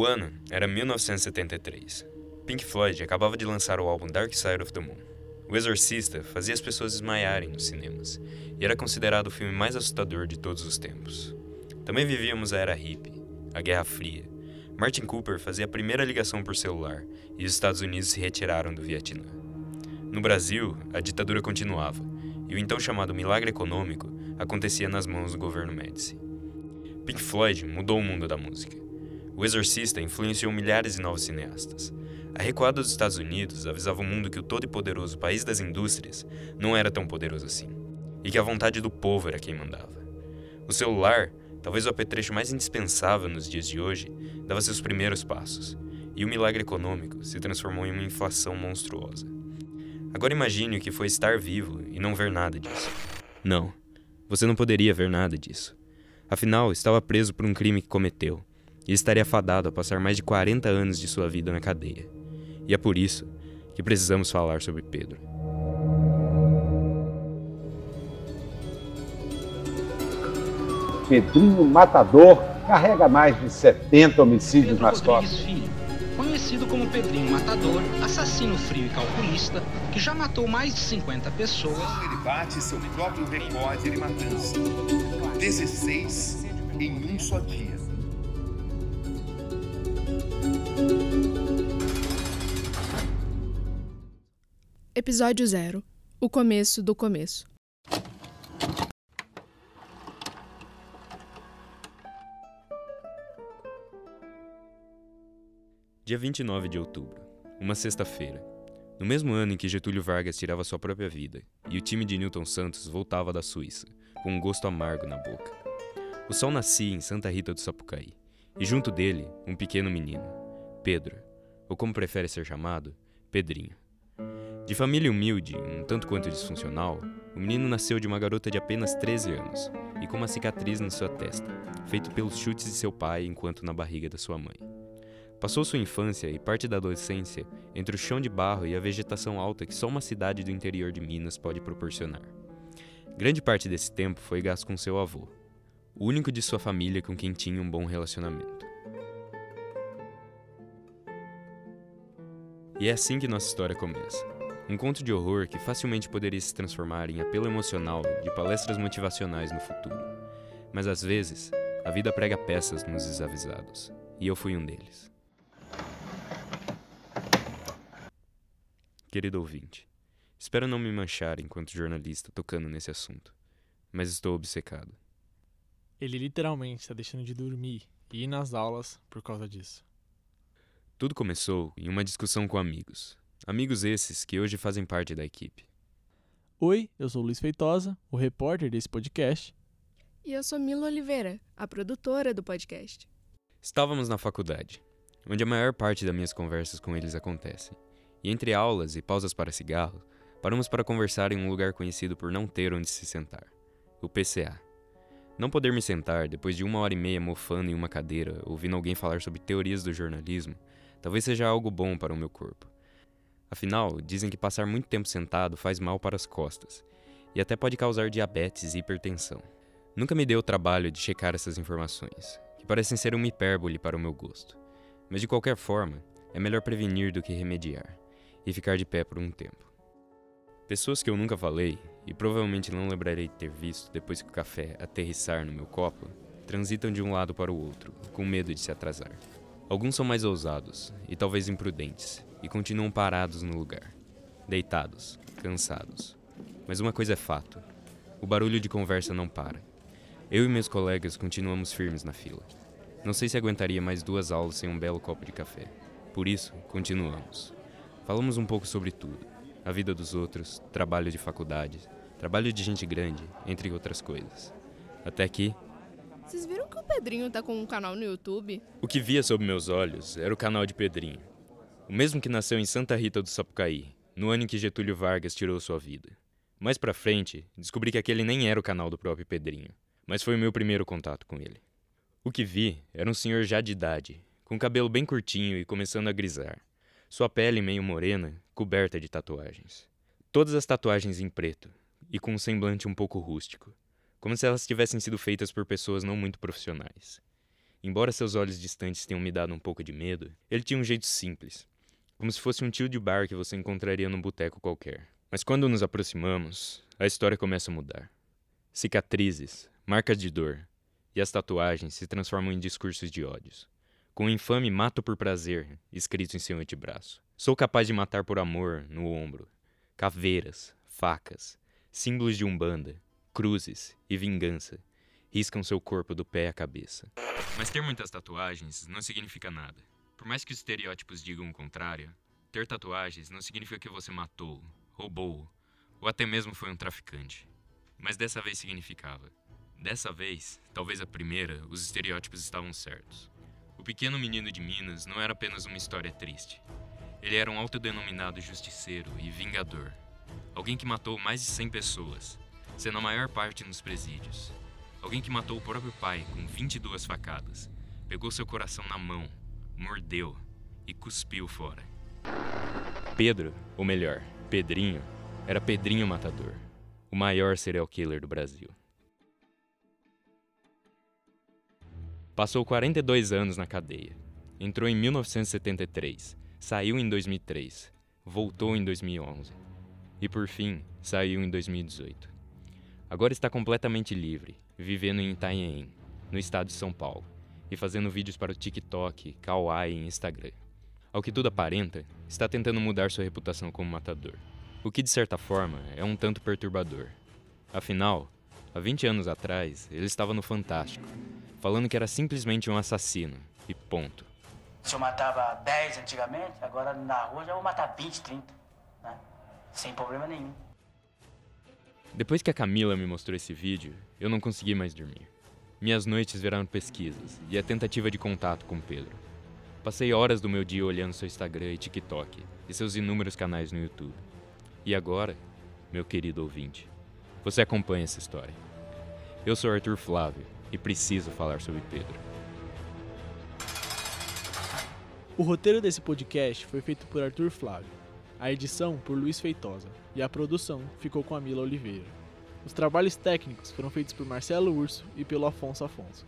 O ano era 1973. Pink Floyd acabava de lançar o álbum Dark Side of the Moon. O Exorcista fazia as pessoas desmaiarem nos cinemas e era considerado o filme mais assustador de todos os tempos. Também vivíamos a era hippie, a Guerra Fria. Martin Cooper fazia a primeira ligação por celular e os Estados Unidos se retiraram do Vietnã. No Brasil, a ditadura continuava e o então chamado milagre econômico acontecia nas mãos do governo Médici. Pink Floyd mudou o mundo da música. O Exorcista influenciou milhares de novos cineastas. A recuada dos Estados Unidos avisava o mundo que o todo-poderoso país das indústrias não era tão poderoso assim, e que a vontade do povo era quem mandava. O celular, talvez o apetrecho mais indispensável nos dias de hoje, dava seus primeiros passos, e o milagre econômico se transformou em uma inflação monstruosa. Agora imagine o que foi estar vivo e não ver nada disso. Não, você não poderia ver nada disso. Afinal, estava preso por um crime que cometeu e estaria fadado a passar mais de 40 anos de sua vida na cadeia. E é por isso que precisamos falar sobre Pedro. Pedrinho Matador carrega mais de 70 homicídios Pedro nas Rodrigues costas. Filho, conhecido como Pedrinho Matador, assassino frio e calculista, que já matou mais de 50 pessoas, Ele bate seu próprio recorde de matança. 16 em um só dia. Episódio 0 O começo do começo. Dia 29 de outubro, uma sexta-feira. No mesmo ano em que Getúlio Vargas tirava sua própria vida e o time de Newton Santos voltava da Suíça, com um gosto amargo na boca. O sol nascia em Santa Rita do Sapucaí, e junto dele, um pequeno menino, Pedro, ou como prefere ser chamado, Pedrinho. De família humilde, um tanto quanto disfuncional, o menino nasceu de uma garota de apenas 13 anos e com uma cicatriz na sua testa, feito pelos chutes de seu pai enquanto na barriga da sua mãe. Passou sua infância e parte da adolescência entre o chão de barro e a vegetação alta que só uma cidade do interior de Minas pode proporcionar. Grande parte desse tempo foi gasto com seu avô, o único de sua família com quem tinha um bom relacionamento. E é assim que nossa história começa. Um conto de horror que facilmente poderia se transformar em apelo emocional de palestras motivacionais no futuro. Mas às vezes, a vida prega peças nos desavisados, e eu fui um deles. Querido ouvinte, espero não me manchar enquanto jornalista tocando nesse assunto, mas estou obcecado. Ele literalmente está deixando de dormir e ir nas aulas por causa disso. Tudo começou em uma discussão com amigos. Amigos esses que hoje fazem parte da equipe. Oi, eu sou o Luiz Feitosa, o repórter desse podcast. E eu sou Mila Oliveira, a produtora do podcast. Estávamos na faculdade, onde a maior parte das minhas conversas com eles acontecem. E entre aulas e pausas para cigarro, paramos para conversar em um lugar conhecido por não ter onde se sentar o PCA. Não poder me sentar depois de uma hora e meia mofando em uma cadeira, ouvindo alguém falar sobre teorias do jornalismo, talvez seja algo bom para o meu corpo. Afinal, dizem que passar muito tempo sentado faz mal para as costas e até pode causar diabetes e hipertensão. Nunca me deu o trabalho de checar essas informações, que parecem ser uma hipérbole para o meu gosto. Mas de qualquer forma, é melhor prevenir do que remediar e ficar de pé por um tempo. Pessoas que eu nunca falei e provavelmente não lembrarei de ter visto depois que o café aterrissar no meu copo, transitam de um lado para o outro, com medo de se atrasar. Alguns são mais ousados e talvez imprudentes e continuam parados no lugar, deitados, cansados. Mas uma coisa é fato: o barulho de conversa não para. Eu e meus colegas continuamos firmes na fila. Não sei se aguentaria mais duas aulas sem um belo copo de café. Por isso, continuamos. Falamos um pouco sobre tudo: a vida dos outros, trabalho de faculdade, trabalho de gente grande, entre outras coisas. Até que, Vocês viram que o Pedrinho tá com um canal no YouTube? o que via sob meus olhos era o canal de Pedrinho, o mesmo que nasceu em Santa Rita do Sapucaí, no ano em que Getúlio Vargas tirou sua vida. Mais pra frente, descobri que aquele nem era o canal do próprio Pedrinho, mas foi o meu primeiro contato com ele. O que vi era um senhor já de idade, com cabelo bem curtinho e começando a grisar, sua pele meio morena, coberta de tatuagens. Todas as tatuagens em preto e com um semblante um pouco rústico, como se elas tivessem sido feitas por pessoas não muito profissionais. Embora seus olhos distantes tenham me dado um pouco de medo, ele tinha um jeito simples, como se fosse um tio de bar que você encontraria num boteco qualquer. Mas quando nos aproximamos, a história começa a mudar. Cicatrizes, marcas de dor e as tatuagens se transformam em discursos de ódios. Com o infame mato por prazer escrito em seu antebraço. Sou capaz de matar por amor no ombro. Caveiras, facas, símbolos de umbanda, cruzes e vingança riscam seu corpo do pé à cabeça. Mas ter muitas tatuagens não significa nada. Por mais que os estereótipos digam o contrário, ter tatuagens não significa que você matou, roubou ou até mesmo foi um traficante. Mas dessa vez significava. Dessa vez, talvez a primeira, os estereótipos estavam certos. O pequeno menino de Minas não era apenas uma história triste. Ele era um autodenominado justiceiro e vingador. Alguém que matou mais de 100 pessoas, sendo a maior parte nos presídios. Alguém que matou o próprio pai com 22 facadas. Pegou seu coração na mão, mordeu e cuspiu fora. Pedro, ou melhor, Pedrinho, era Pedrinho Matador, o maior serial killer do Brasil. Passou 42 anos na cadeia. Entrou em 1973, saiu em 2003, voltou em 2011 e, por fim, saiu em 2018. Agora está completamente livre, vivendo em Itanhaém, no estado de São Paulo, e fazendo vídeos para o TikTok, Kawaii e Instagram. Ao que tudo aparenta, está tentando mudar sua reputação como matador. O que, de certa forma, é um tanto perturbador. Afinal, há 20 anos atrás, ele estava no Fantástico, falando que era simplesmente um assassino, e ponto. Se eu matava 10 antigamente, agora na rua já vou matar 20, 30, né? Sem problema nenhum. Depois que a Camila me mostrou esse vídeo, eu não consegui mais dormir. Minhas noites viraram pesquisas e a tentativa de contato com Pedro. Passei horas do meu dia olhando seu Instagram e TikTok e seus inúmeros canais no YouTube. E agora, meu querido ouvinte, você acompanha essa história. Eu sou Arthur Flávio e preciso falar sobre Pedro. O roteiro desse podcast foi feito por Arthur Flávio, a edição por Luiz Feitosa e a produção ficou com a Mila Oliveira. Os trabalhos técnicos foram feitos por Marcelo Urso e pelo Afonso Afonso.